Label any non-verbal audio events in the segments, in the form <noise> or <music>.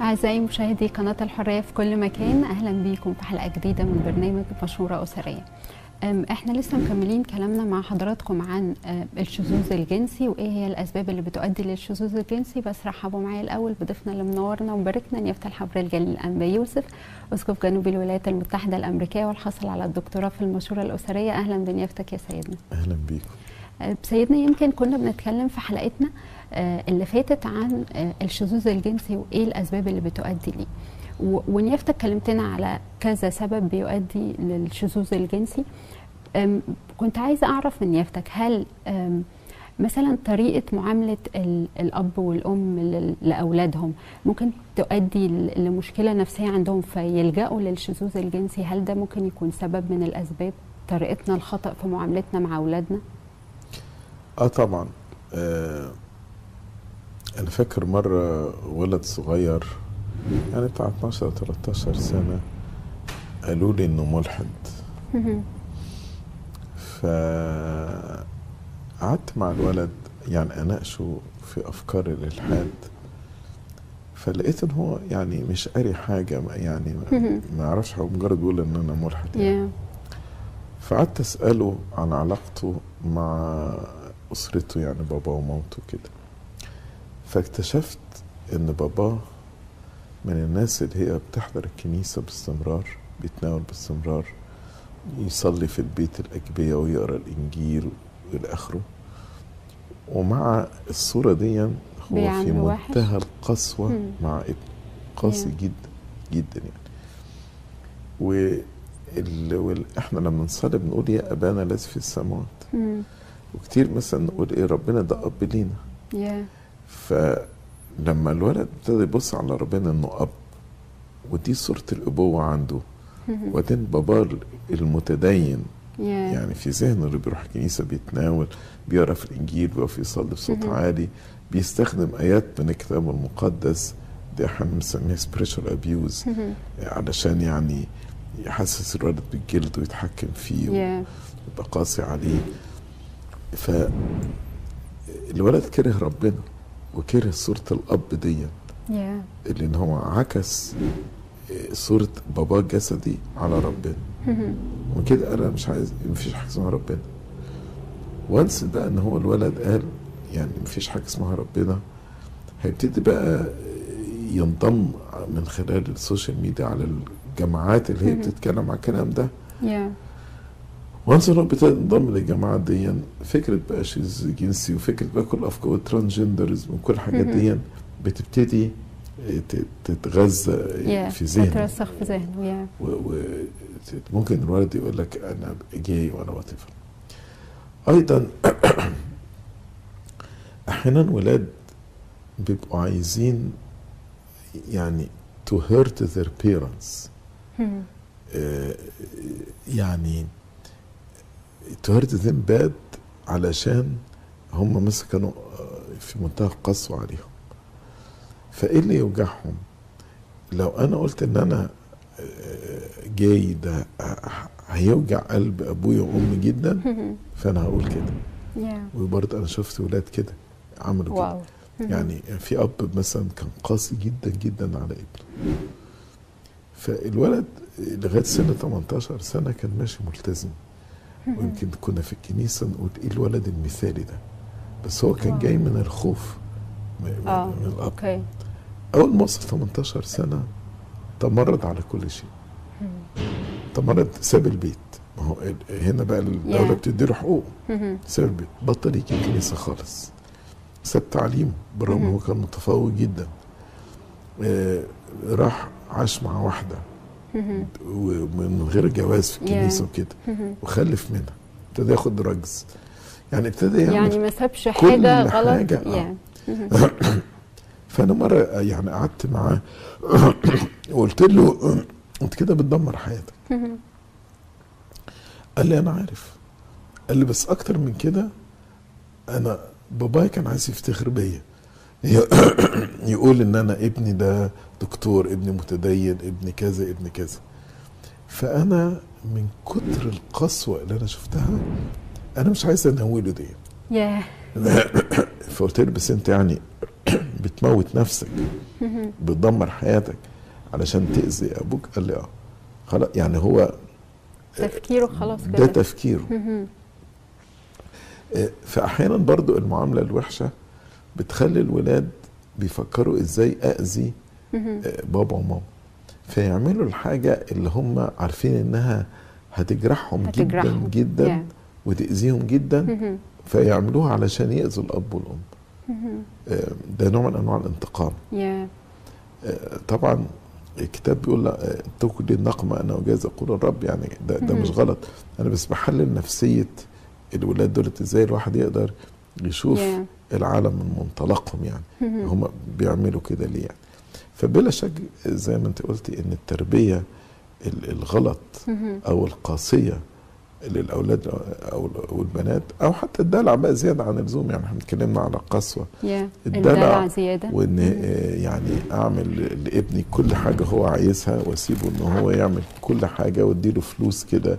أعزائي مشاهدي قناة الحرية في كل مكان أهلا بيكم في حلقة جديدة من برنامج مشورة أسرية. إحنا لسه مكملين كلامنا مع حضراتكم عن الشذوذ الجنسي وإيه هي الأسباب اللي بتؤدي للشذوذ الجنسي. بس رحبوا معايا الأول بضيفنا اللي منورنا ومباركنا نيافه الحبر الجليل أنبا يوسف أسقف جنوب الولايات المتحدة الأمريكية والحاصل على الدكتوراه في المشورة الأسرية. أهلا بنيافتك يا سيدنا. أهلا بيكم. سيدنا يمكن كنا بنتكلم في حلقتنا اللي فاتت عن أه، الشذوذ الجنسي وإيه الأسباب اللي بتؤدي ليه. ونيافتك كلمتنا على كذا سبب بيؤدي للشذوذ الجنسي. كنت عايزة أعرف من نيافتك هل مثلا طريقة معاملة ال- الأب والأم لأولادهم ممكن تؤدي لمشكلة نفسية عندهم فيلجأوا للشذوذ الجنسي؟ هل ده ممكن يكون سبب من الأسباب؟ طريقتنا الخطأ في معاملتنا مع أولادنا؟ آه طبعا. آه أنا فاكر مرة ولد صغير يعني بتاع 12 13 سنة قالوا لي إنه ملحد. ف قعدت مع الولد يعني أناقشه في أفكار الإلحاد. فلقيت إن هو يعني مش قاري حاجة يعني ما- يعرفش حاجة مجرد بيقول إن أنا ملحد يعني. فقعدت أسأله عن علاقته مع أسرته يعني بابا ومامته كده. فاكتشفت إن باباه من الناس اللي هي بتحضر الكنيسة باستمرار بيتناول باستمرار يصلي في البيت الأجبية ويقرأ الإنجيل وإلى آخره ومع الصورة دي هو في. منتهى القسوة مم. مع ابنه قاسي Yeah. جدا جدا يعني و ال... وال... إحنا لما نصلي بنقول يا أبانا الذي في السماوات. وكتير مثلا نقول إيه ربنا ده أب لينا يا فلما الولد ابتدى يبص على ربنا إنه أب ودي صورة الأبوة عنده. وبعدين باباه المتدين يعني في ذهنه اللي بيروح الكنيسة بيتناول بيقرا في الإنجيل بيقف يصلي بصوت. عالي بيستخدم آيات من الكتاب المقدس. دي إحنا بنسميها abuse. مهم. علشان يعني يحسس الولد بالجلد ويتحكم فيه ويبقى قاسي عليه. ف الولد كره ربنا. وكره صورة الأب دي يا لأن هو عكس صورة باباه الجسدي على ربنا. <laughs> وكده أنا مش عايز مفيش حاجة اسمها ربنا. once بقى إن هو الولد قال يعني مفيش حاجة اسمها ربنا. هيبتدي بقى ينضم من خلال ال social media على الجماعات اللي هي. <laughs> بتتكلم على الكلام ده. يا once ان هو ابتدى ينضم للجماعات دي فكرة بقى شذوذ جنسي وفكرة بقى كل أفكار ال transgenderism وكل الحاجات. دي بتبتدي تتغذى في ذهنه تترسخ في ذهنه يا وممكن الولد يقول لك أنا جاي وأنا وات أيضا <clears throat> أحيانا ولاد بيبقوا عايزين يعني to hurt their parents. آه، يعني تهرت ذم باد علشان هم مثلا كانوا آه، في منتهى القسوة عليهم. فإيه اللي يوجعهم؟ لو أنا قلت إن أنا آه، جاي ده آه، هيوجع قلب أبويا وأمي جدا. <laughs> فأنا هقول كده. وبرضه أنا شفت ولاد كده عملوا كده. <laughs> يعني في أب مثلا كان قاسي جدا جدا على ابنه. فالولد لغاية سن 18 سنة كان ماشي ملتزم. ويمكن كنا في الكنيسة نقول إيه الولد المثالي ده بس هو كان. جاي من الخوف من, آه من الأب okay أول ما وصل 18 سنة تمرد على كل شيء تمرد ساب البيت ما هو هنا بقى الدولة Yeah. بتدي له حقوق. ساب البيت بطل يجي الكنيسه خالص ساب تعليمه بالرغم. هو كان متفوق جدا آه راح عاش مع واحدة. ومن غير جواز في الكنيسة Yeah. وكده مهم. وخلف منها ابتدى ياخد drugs يعني ابتدى يعني ما سابش كل حاجة غلط حاجة، آه. مهم. <coughs> فأنا مرة يعني قعدت معاه <coughs> وقلت له <coughs> انت كده بتدمر حياتك مهم. قال لي أنا عارف قال لي بس أكتر من كده أنا بابايا كان عايز يفتخر بيا <clears throat> يقول إن أنا ابني ده دكتور ابني متدين ابني كذا ابني كذا. فأنا من كتر القسوة اللي أنا شفتها أنا مش عايز انوله دي. <clears throat> فقلت له بس أنت يعني <clears throat> بتموت نفسك <laughs> بتدمر حياتك علشان تأذي أبوك؟ قال لي آه. خلاص يعني هو تفكيره خلاص ده كده. تفكيره. مهم. آه، فاحيانا برضو المعاملة الوحشة بتخلي الولاد بيفكروا إزاي اذي. آه، بابا وماما فيعملوا الحاجة اللي هم عارفين إنها هتجرحهم, هتجرحهم. جدا جدا Yeah. وتأذيهم جدا. فيعملوها علشان يأذوا الأب والأم. آه، ده نوع من أنواع الانتقام يا آه، طبعا الكتاب بيقول لا، النقمة أنا وجاز يقول الرب يعني ده, ده. مش غلط أنا بس بحلل نفسية الولاد دولت إزاي الواحد يقدر يشوف يا العالم من منطلقهم يعني. هم بيعملوا كده ليه يعني؟ فبلا شك زي ما انت قلتي إن التربية ال- الغلط. أو القاسية للأولاد أو البنات أو حتى الدلع بقى زيادة عن اللزوم يعني. إحنا اتكلمنا على قسوة. يا الدلع زيادة. وإن يعني أعمل لابني كل حاجة هو عايزها وأسيبه إن هو يعمل كل حاجة وأديله فلوس كده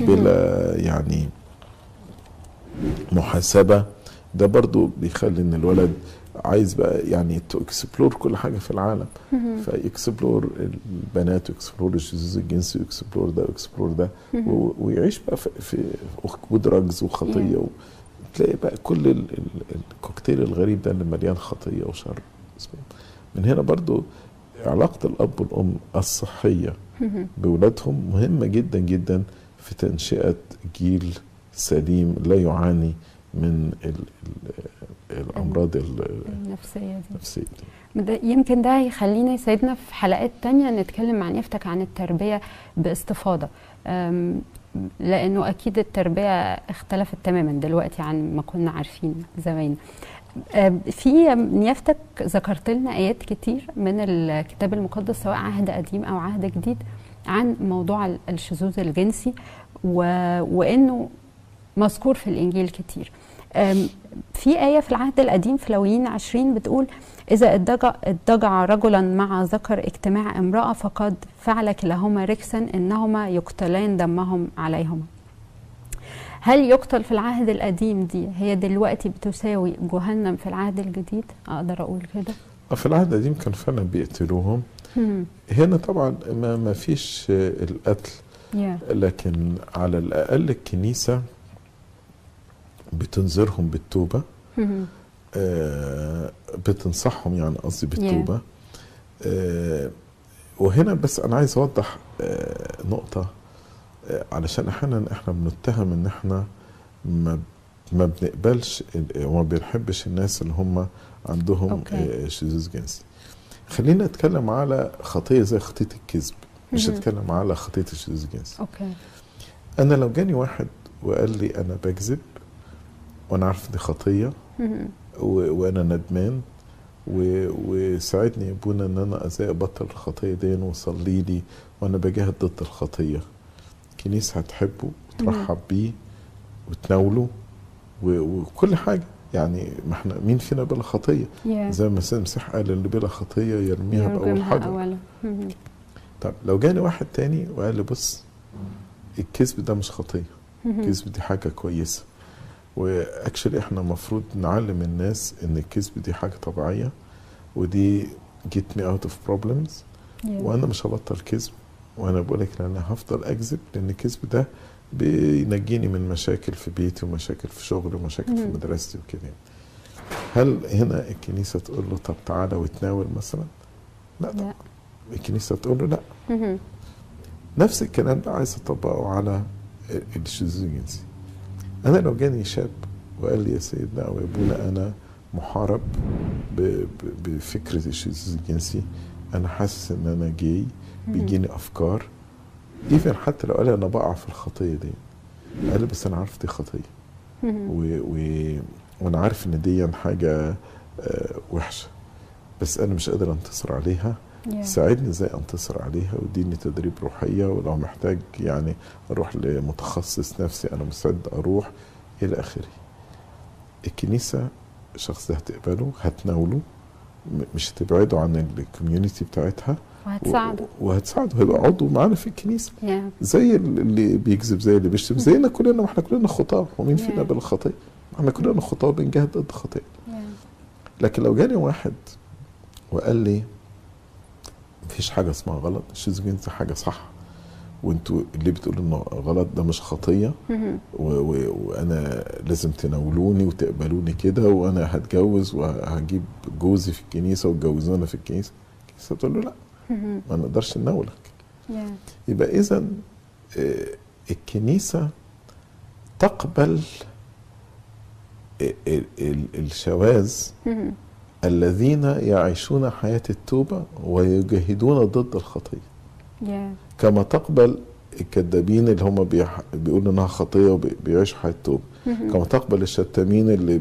بلا يعني محاسبة. ده برضو بيخلي إن الولد عايز بقى يعني to explore كل حاجة في العالم. ف explore البنات و explore الشذوذ الجنسي و explore ده و explore ده. ويعيش بقى في, في و drugs وخطية. و... تلاقي بقى كل ال- ال- الكوكتيل الغريب ده اللي مليان خطية وشر. من هنا برضو علاقة الأب والأم الصحية مهم. بولادهم مهمة جدا جدا في تنشئة جيل سليم لا يعاني من ال ال الأمراض ال- النفسية دي. النفسية دي. ده يمكن ده هيخلينا يساعدنا في حلقات تانية نتكلم مع نيفتك عن التربية باستفاضة. أم، لأنه أكيد التربية اختلفت تماما دلوقتي عن ما كنا عارفين زمان. في نيافتك ذكرت لنا آيات كتير من الكتاب المقدس سواء عهد قديم أو عهد جديد عن موضوع ال- الشذوذ الجنسي و... وإنه مذكور في الإنجيل كتير. في آية في العهد القديم في لويين 20 بتقول إذا اضطجع, رجلا مع ذكر اجتماع امرأة فقد فعل كلاهما ركسا إنهما يقتلان دمهم عليهما. هل يقتل في العهد القديم دي هي دلوقتي بتساوي جهنم في العهد الجديد؟ أقدر أقول كده. في العهد القديم كان فعلا بيقتلوهم. هم، هنا طبعا ما, ما فيش القتل لكن على الأقل الكنيسة بتنذرهم بالتوبة. هم، آه، بتنصحهم يعني قصدي بالتوبة. آه، وهنا بس أنا عايز أوضح آه، نقطة آه، علشان أحيانا إحنا بنتهم إن إحنا ما ما بنقبلش وما بنحبش الناس اللي هم عندهم شذوذ جنسي. خلينا نتكلم على خطية زي خطية الكذب مش. هتكلم على خطية الشذوذ الجنسي. أوكي أنا لو جاني واحد وقال لي أنا بكذب وأنا عارف دي خطية. وأنا ندمان. و... وساعدني أبونا إن أنا إزاي ابطل الخطية دي وصلي لي وأنا بجاهد ضد الخطية. الكنيسه هتحبه وترحب بيه وتناوله. وكل حاجة. يعني ما إحنا مين فينا بلا خطية؟ زي ما المسيح قال اللي بلا خطية يرميها بأول حجر. طب لو جاني واحد تاني وقال لي بص الكذب ده مش خطية. الكذب دي حاجة كويسة. واكشلي إحنا المفروض نعلم الناس إن الكذب دي حاجة طبيعية ودي get me out of problems. يا. وأنا مش هبطل كذب. وأنا بقول لك إن أنا هفضل أكذب لأن الكذب ده بينجيني من مشاكل في بيتي ومشاكل في شغلي ومشاكل في مم. مدرستي وكده. هل هنا الكنيسة تقول له طب تعالى وتناول مثلا؟ لا طبعا. لا. الكنيسة تقول له لا. هم، نفس الكلام ده عايز أطبقه على الشذوذ أنا لو جاني شاب وقال لي يا سيدنا أو يا ابونا أنا محارب ب- ب- بفكرة الشذوذ الجنسي أنا حاسس إن أنا جاي بيجيني أفكار. ايفن حتى لو قال لي أنا بقع في الخطية دي قال لي بس أنا عارف دي خطية. هم، و... و... وأنا عارف إن دي حاجة آه، وحشة. بس أنا مش قادر أنتصر عليها. ساعدني إزاي انتصر عليها واديني تدريب روحية ولو محتاج يعني أروح لمتخصص نفسي أنا مستعد أروح إلى اخره. الكنيسة الشخص ده هتقبله هتناوله مش هتبعده عن الكوميونتي بتاعتها وهتساعده وهتساعده هيبقى عضو معانا في الكنيسة يا زي اللي بيكذب زي اللي بيشتم زينا كلنا ما إحنا كلنا خطاة ومين فينا Yeah. بالخطيه؟ إحنا كلنا خطاة بنجاهد ضد خطيه يا لكن لو جاني واحد وقال لي مفيش حاجة اسمها غلط الجنسي حاجة صح وانتوا اللي بتقولوا إنه غلط ده مش خطية وأنا لازم تناولوني وتقبلوني كده وأنا هتجوز وهجيب جوزي في الكنيسة واتجوزونا في الكنيسة الكنيسة تقول له لا. ما نقدرش نناولك. يبقى اذا الكنيسة تقبل ال- الشواذ. الذين يعيشون حياة التوبة ويجاهدون ضد الخطية يا. كما تقبل الكذابين اللي هم بيح... بيقولوا إنها خطية وبيعيشوا حياة التوبة مهم. كما تقبل الشتامين اللي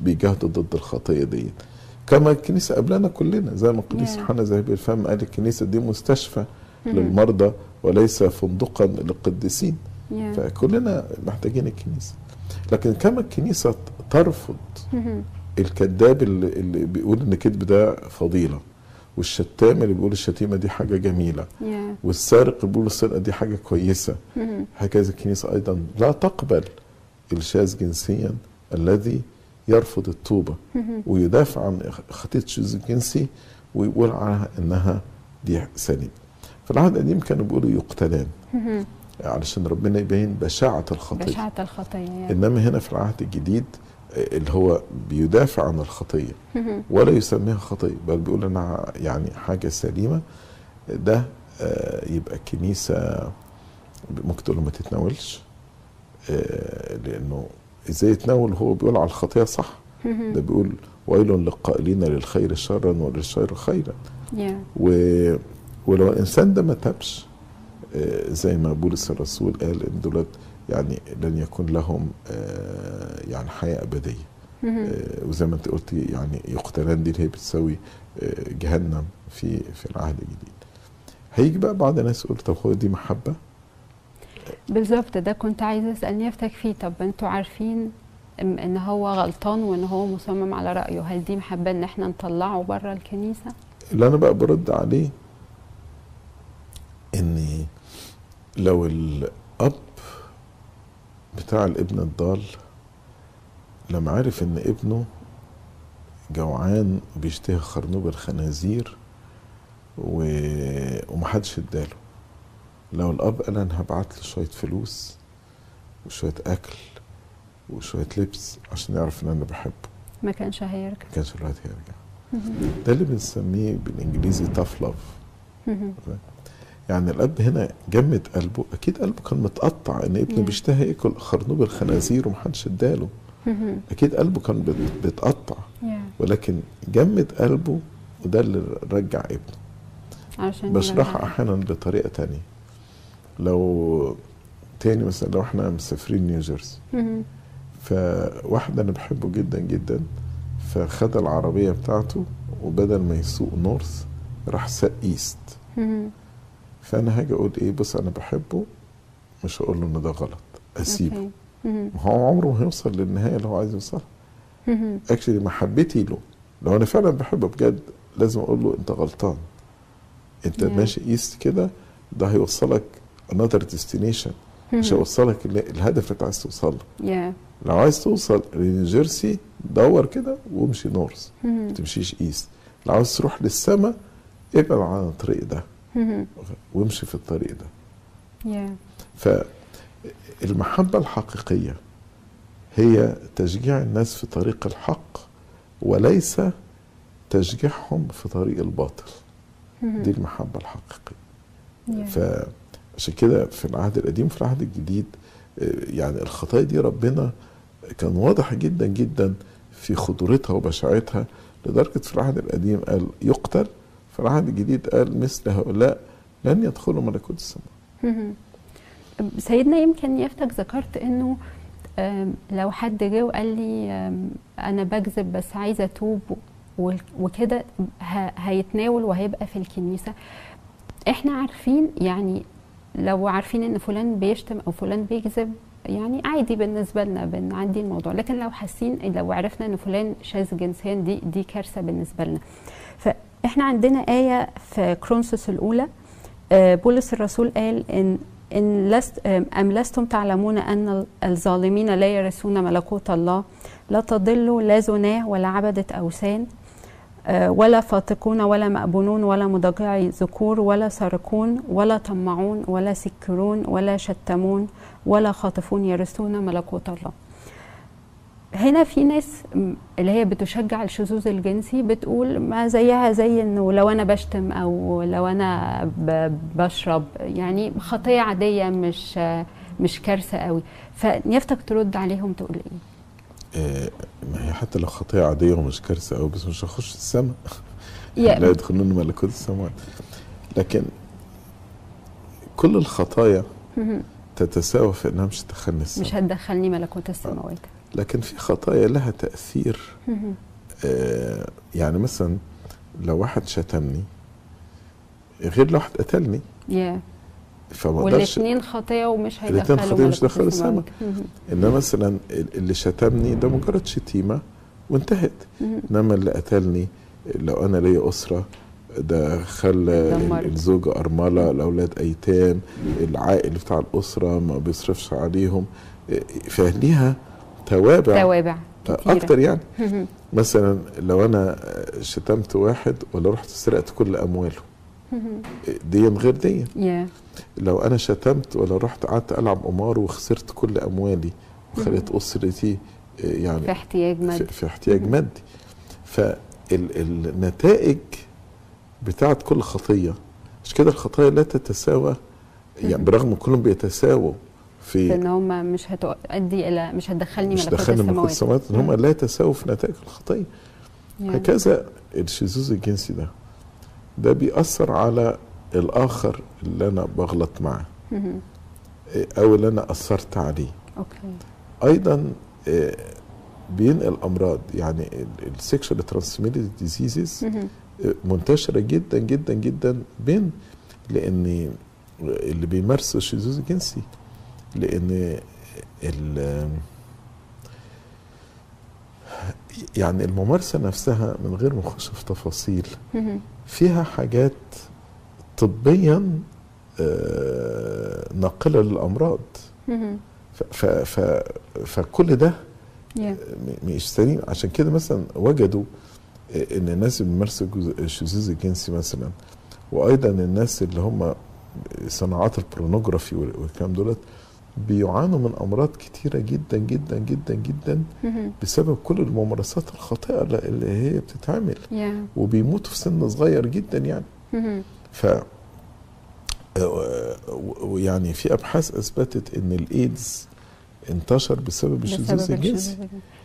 بيجاهدوا ضد الخطية دي كما الكنيسة قبلنا كلنا زي ما القديس Yeah. يوحنا ذهب الفم قال الكنيسة دي مستشفى مهم. للمرضى وليس فندقا للقديسين. فكلنا محتاجين الكنيسة لكن كما الكنيسة ترفض مهم. الكذاب اللي, اللي بيقول إن الكذب ده فضيلة والشتام اللي بيقول الشتيمة دي حاجة جميلة يا. والسارق اللي بيقول السرقه دي حاجة كويسة مهم. هكذا الكنيسة أيضا لا تقبل إلشاذ جنسيا الذي يرفض التوبة مهم. ويدافع عن خطية الشذوذ الجنسي ويقول عنها إنها دي سليم في العهد القديم كانوا بيقولوا يقتلان مهم. علشان ربنا يبين بشاعة الخطية بشاعة الخطية يا. إنما هنا في العهد الجديد اللي هو بيدافع عن الخطية مهم. ولا يسميها خطية بل بيقول إنها يعني حاجة سليمة ده آه، يبقى الكنيسة ممكن تقول له ما تتناولش آه، لأنه إزاي يتناول هو بيقول على الخطية صح. ده بيقول ويل للقائلين للخير شرا وللشر خيرا. و ولو الإنسان ده ما تابش آه، زي ما بولس الرسول قال إن دولت يعني لن يكون لهم آه، يعني حياة أبدية. مهم. آه، وزي ما انت قلتي يعني يقتلان دي اللي هي بتساوي آه، جهنم في في العهد الجديد. هيجي بقى بعض الناس يقول طب هو دي محبة. بالظبط ده كنت عايزة اسال نيفتك فيه. طب أنتوا عارفين إن هو غلطان وإن هو مصمم على رأيه؟ هل دي محبة إن إحنا نطلعه بره الكنيسة؟ اللي أنا بقى برد عليه ان لو الأب بتاع الابن الضال لما عرف إن ابنه جوعان وبيشتهي خرنوب الخنازير و... ومحدش اداله. لو الأب قال أنا هبعت له شوية فلوس وشوية أكل وشوية لبس عشان يعرف إن أنا بحبه. ما كانش هيرجع. ما كانش الوقت هيرجع. ده اللي بنسميه بالإنجليزي تاف لاف. يعني الأب هنا جمد قلبه أكيد قلبه كان متقطع إن ابنه. بيشتهي ياكل خرنوب الخنازير ومحدش اداله مهم. أكيد قلبه كان بيت- بيتقطع. ولكن جمد قلبه وده اللي رجع ابنه عشان بشرحها. أحيانا بطريقة تانية لو تاني مثلا لو إحنا مسافرين نيوجيرسي مهم. فواحد أنا بحبه جدا جدا فخد العربية بتاعته وبدل ما يسوق north راح ساق east. فأنا هاجي أقول إيه بص أنا بحبه مش هقول له إن ده غلط أسيبه هو عمره ما هيوصل للنهاية اللي هو عايز يوصلها. actually محبتي له لو أنا فعلا بحبه بجد لازم أقول له أنت غلطان أنت Yeah. ماشي east كده ده هيوصلك another destination مش. هيوصلك ال- الهدف اللي أنت عايز توصل له يا. لو عايز توصل لنيوجيرسي دور كده وامشي نورث. ما تمشيش ايست لو عايز تروح للسما ابعد عن الطريق ده. وامشي في الطريق ده. فالمحبة الحقيقية هي تشجيع الناس في طريق الحق وليس تشجيعهم في طريق الباطل. دي المحبة الحقيقية. فعشان كده في العهد القديم في العهد الجديد آه، يعني الخطايا دي ربنا كان واضح جدا جدا في خطورتها وبشاعتها لدرجة في العهد القديم قال يقتل في العهد الجديد قال مثل هؤلاء لن يدخلوا ملكوت السماء. سيدنا يمكن يفتك ذكرت إنه لو حد جه وقال لي أنا بكذب بس عايزه أتوب وكده هيتناول وهيبقى في الكنيسة. إحنا عارفين يعني لو عارفين إن فلان بيشتم أو فلان بيكذب يعني عادي بالنسبة لنا بنعدي الموضوع. لكن لو حاسين لو عرفنا إن فلان شاذ جنسيا دي دي كارثة بالنسبة لنا. فاحنا عندنا آية في كرونسوس الأولى آه، بولس الرسول قال ان إن لست أم لستم تعلمون أن الظالمين لا يرثون ملكوت الله لا تضلوا لا زناة ولا عبدة أوثان آه، ولا فاتقون ولا مأبونون ولا مضاجعي ذكور ولا سارقون ولا طمعون ولا سكرون ولا شتمون ولا خاطفون يرثون ملكوت الله. هنا في ناس اللي هي بتشجع الشذوذ الجنسي بتقول ما زيها زي إنه لو أنا بشتم أو لو أنا بشرب يعني خطية عادية مش مش كارثة قوي. فنيفتك ترد عليهم تقول إيه؟ آه، ما هي حتى لو خطية عادية ومش كارثة أوي بس مش هخش السماء. <laughs> لا يدخلون ملكوت السماوات. لكن كل الخطايا. تتساوى في إنها مش تدخلني السماء. مش هتدخلني ملكوت السماوات. لكن في خطايا لها تأثير مهم. آه، يعني مثلا لو واحد شتمني غير لو واحد قتلني فما والاثنين خطيه ومش هيدخلوا خطية مش ملكوت هيدخلوا مهم. إنما مثلا اللي شتمني ده مجرد شتيمة وانتهت. إنما اللي قتلني لو أنا ليا أسرة ده خلى اتدمرت. الزوجة أرملة الأولاد أيتام العائل بتاع الأسرة ما بيصرفش عليهم فليها توابع. توابع كتيرة. أكتر يعني. <laughs> مثلا لو أنا شتمت واحد ولا رحت سرقت كل أمواله. مهم. دي غير دي. لو أنا شتمت ولا رحت قعدت ألعب قمار وخسرت كل أموالي وخليت أسرتي آه، يعني في احتياج مادي. في احتياج. مادي. فالنتائج بتاعت كل خطية. مش كده الخطايا لا تتساوى؟ يعني. برغم كلهم بيتساووا. في في إن هم مش هتؤدي إلى مش هتدخلني مش ملكوت دخلنا ملكوت السماوات إن هم لا يتساووا في نتائج الخطيه يا. هكذا الشذوذ الجنسي ده ده بيأثر على الآخر اللي أنا بغلط معاه. أو اللي أنا أثرت عليه okay أيضا آه، بينقل امراض يعني ال sexual transmitted diseases مهم. منتشرة جدا جدا جدا بين لأن اللي بيمارسوا الشذوذ الجنسي لأن ال يعني الممارسة نفسها من غير ما نخش في تفاصيل. فيها حاجات طبيا آه، ناقلة للأمراض. ف ف فكل ده مش سليم عشان كده مثلا وجدوا إن الناس اللي بيمارسوا الشذوذ الجنسي مثلا وأيضا الناس اللي هم صناعات البورنوجرافي وال- والكلام دولت بيعانوا من أمراض كتيرة جدا جدا جدا جدا. بسبب كل الممارسات الخاطئه اللي- هي بتتعمل. وبيموتوا في سن صغير جدا يعني. ف ويعني في أبحاث أثبتت إن الإيدز انتشر بسبب الشذوذ الجنسي.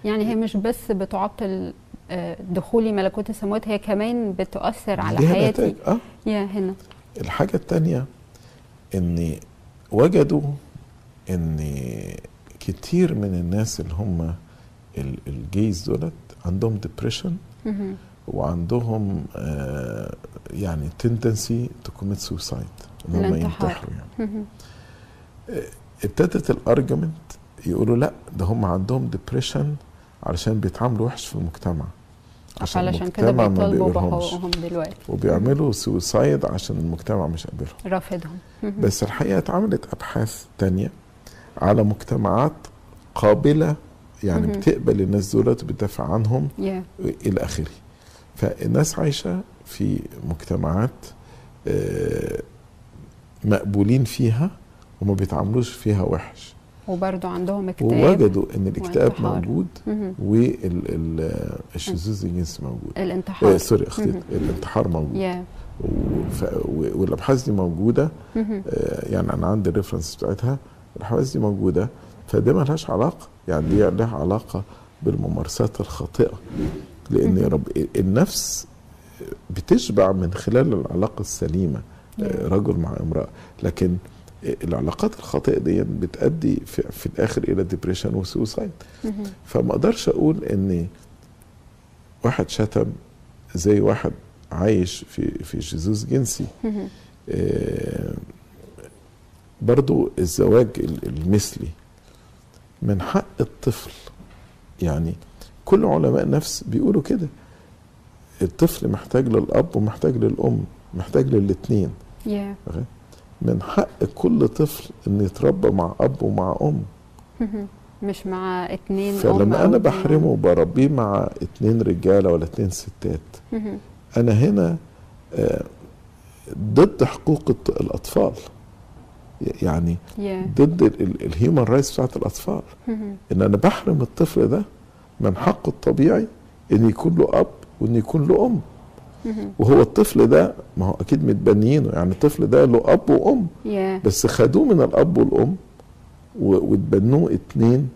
يعني هي مش بس بتعطل آه، دخولي ملكوت السماوات هي كمان بتؤثر على حياتي. آه يا هنا الحاجة التانية إن وجدوا إن كتير من الناس اللي هم ال- ال gays دولت عندهم depression. وعندهم آه يعني tendency to commit suicide إن هم. ينتحروا يعني مهم. ابتدت ال argument يقولوا لا ده هم عندهم depression علشان بيتعاملوا وحش في المجتمع علشان كده بيطالبوا. بحقوقهم دلوقتي وبيعملوا suicide عشان المجتمع مش قابلهم رافضهم. بس الحقيقة اتعملت أبحاث تانية على مجتمعات قابلة يعني. بتقبل الناس دولت وبتدافع عنهم يا. إلى آخره فالناس عايشة في مجتمعات آه، مقبولين فيها وما بيتعاملوش فيها وحش وبرضو عندهم اكتئاب ووجدوا إن الاكتئاب. موجود. والشذوذ الجنسي موجود آه الانتحار سوري اخطيت مهم. الانتحار موجود و- والأبحاث دي موجودة. آه، يعني أنا عندي ال reference بتاعتها الابحاث دي موجودة فده ملهاش علاقة يعني دي لها علاقة بالممارسات الخاطئة. لأن مهم. رب النفس بتشبع من خلال العلاقة السليمة آه، رجل مع امرأة. لكن العلاقات الخاطئة دي بتؤدي في, في الآخر إلى depression و suicide. فما أقدرش أقول إن واحد شتم زي واحد عايش في في شذوذ جنسي. برضو الزواج ال- المثلي من حق الطفل. يعني كل علماء النفس بيقولوا كده. الطفل محتاج للأب ومحتاج للأم محتاج للاتنين. يا من حق كل طفل إن يتربى مع أب ومع أم. مهم. مش مع اتنين أم فلما أنا اتنين. بحرمه وبربيه مع اتنين رجالة ولا اتنين ستات. أنا هنا آه، ضد حقوق الأطفال. يعني yeah. ضد ال human rights بتاعت الأطفال مهم. إن أنا بحرم الطفل ده من حقه الطبيعي إن يكون له أب وإن يكون له أم مهم. وهو الطفل ده ما هو أكيد متبنيينه يعني الطفل ده له أب وأم yeah. بس خدوه من الأب والأم واتبنوه اتنين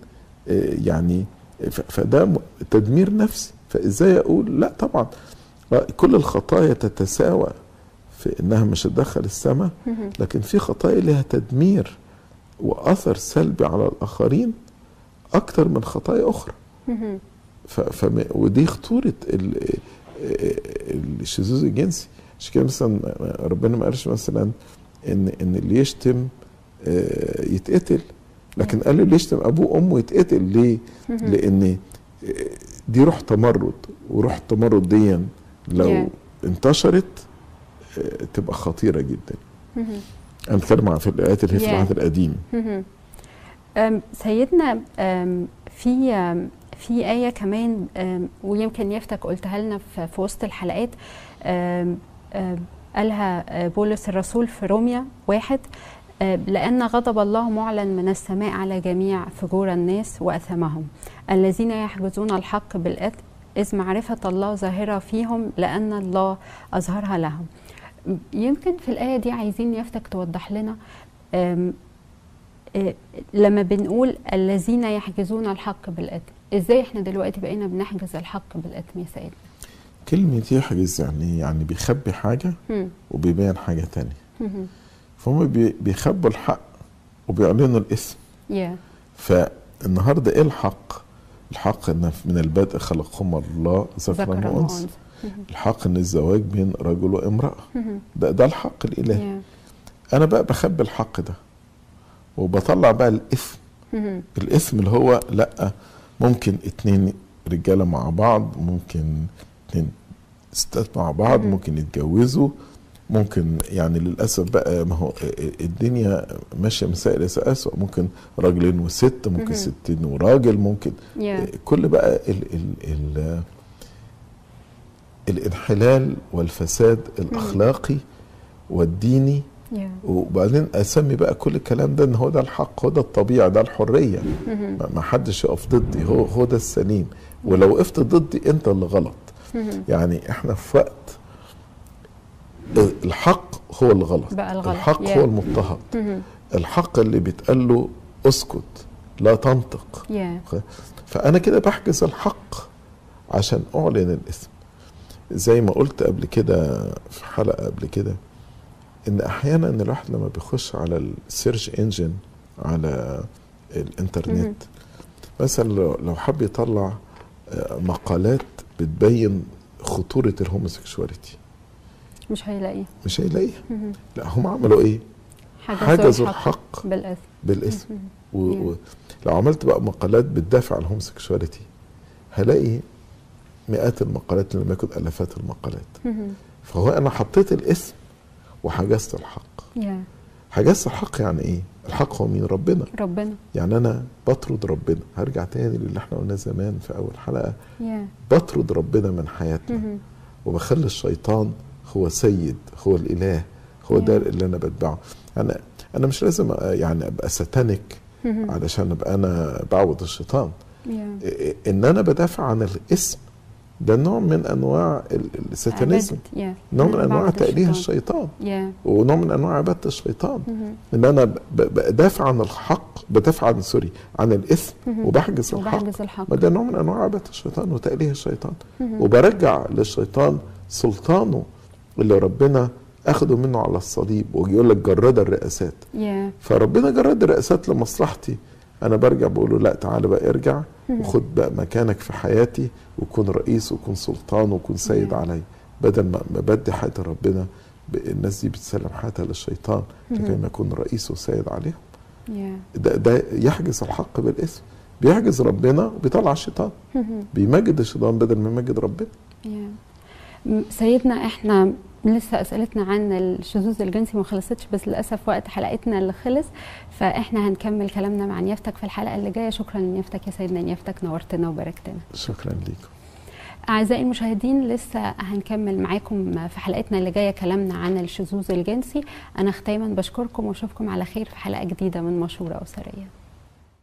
آه، يعني فده تدمير نفسي فإزاي أقول لا طبعا آه، كل الخطايا تتساوى في إنها مش هتدخل السماء. لكن في خطايا لها تدمير وأثر سلبي على الآخرين أكتر من خطايا أخرى. فم... ودي خطورة ال... الشذوذ الجنسي عشان كده مثلا ربنا ما قالش مثلا ان إن اللي يشتم آه، يتقتل لكن قال اللي يشتم أبوه وأمه يتقتل ليه؟ لأن آه، دي روح تمرد وروح التمرد دي لو. انتشرت تبقى خطيرة جدا. أنا بتكلم عن في الآيات اللي هي في. العهد القديم. سيدنا في في آية كمان ويمكن يفتك قلتها لنا في وسط الحلقات. قالها أه، بولس الرسول في روميا واحد أه، لأن غضب الله معلن من السماء على جميع فجور الناس وأثمهم. الذين يحجزون الحق بالإثم إذ معرفة الله ظاهرة فيهم لأن الله أظهرها لهم. يمكن في الآية دي عايزين يفتك توضح لنا آه، لما بنقول الذين يحجزون الحق بالإثم إزاي إحنا دلوقتي بقينا بنحجز الحق بالإثم يا سيدنا؟ كلمة يحجز يعني يعني بيخبي حاجة وبيبين حاجة تانية. هم، فهم بي- بيخبوا الحق وبيعلنوا الاسم يا فالنهاردة إيه الحق؟ الحق إن من البدء خلقهما الله ذكرا وأنثى. الحق إن الزواج بين رجل وامرأة. هم، ده ده الحق الالهي أنا بقى بخبي الحق ده وبطلع بقى الإثم. هم، الاسم اللي هو لأ ممكن اتنين رجالة مع بعض ممكن اتنين ستات مع بعض مم. ممكن يتجوزوا. ممكن يعني للأسف بقى ما هو الدنيا ماشية مسائل اسوء ممكن راجلين وست ممكن مم. ستين وراجل ممكن يا كل بقى ال ال ال الإنحلال والفساد الأخلاقي والديني. وبعدين أسمي بقى كل الكلام ده إن هو ده الحق هو ده الطبيعة ده الحرية. ما حدش يقف ضدي هو هو ده السليم. ولو وقفت ضدي أنت اللي غلط. يعني إحنا في وقت الحق هو اللي غلط. بقى الغلط. الحق. هو المضطهد. الحق اللي بيتقال له اسكت لا تنطق. فأنا كده بحجز الحق عشان أعلن الاسم. زي ما قلت قبل كده في حلقة قبل كده إن أحيانا الواحد لما بيخش على ال search engine على الإنترنت. مثلا لو حب يطلع آه، مقالات بتبين خطورة ال homosexuality مش هيلاقيه مش هيلاقيها. لا هم عملوا إيه؟ حجزوا الحق بالاسم هم، و... و... لو عملت بقى مقالات بتدافع عن ال homosexuality هلاقي مئات المقالات لم يكن آلافات المقالات. فهو أنا حطيت الاسم وحجزت الحق. حجزت الحق يعني إيه؟ الحق هو مين؟ ربنا. ربنا. يعني أنا بطرد ربنا. هرجع تاني للي إحنا قلناه زمان في أول حلقة. بطرد ربنا من حياتنا. وبخلي الشيطان هو سيد هو الإله هو ده. اللي أنا بتبعه. أنا أنا مش لازم يعني أبقى ساتانيك علشان أبقى أنا بعبد الشيطان. إن أنا بدافع عن الاسم ده نوع من أنواع ال- الساتانيزم نوع من أنواع تأليه الشيطان. يا ونوع من أنواع عبادة الشيطان. هم، إن أنا بدافع عن الحق بدافع عن سوري عن الإثم مهم. وبحجز الحق. وبحجز الحق. ما ده نوع من أنواع عبادة الشيطان وتأليه الشيطان. مهم. وبرجع للشيطان سلطانه اللي ربنا أخده منه على الصليب ويقول لك جرد الرئاسات. يا فربنا جرد الرئاسات لمصلحتي. أنا برجع بقول له لا تعالى بقى ارجع وخد بقى مكانك في حياتي وكون رئيس وكون سلطان وكون سيد. علي. بدل ما بدي حياتي ربنا الناس دي بتسلم حياتها للشيطان لكي ما يكون رئيس وسيد عليهم. ده, ده يحجز الحق بالاسم. بيحجز ربنا وبيطلع الشيطان. بيمجد الشيطان بدل ما يمجد ربنا. سيدنا إحنا لسه أسئلتنا عن الشذوذ الجنسي ما خلصتش بس للأسف وقت حلقتنا اللي خلص فإحنا هنكمل كلامنا مع نيافتك في الحلقة اللي جاية. شكرا لنيافتك يا سيدنا نيافتك نورتنا وباركتنا. شكرا لكم أعزائي المشاهدين لسه هنكمل معاكم في حلقتنا اللي جاية كلامنا عن الشذوذ الجنسي. أنا ختاما بشكركم وأشوفكم على خير في حلقة جديدة من مشورة أسرية.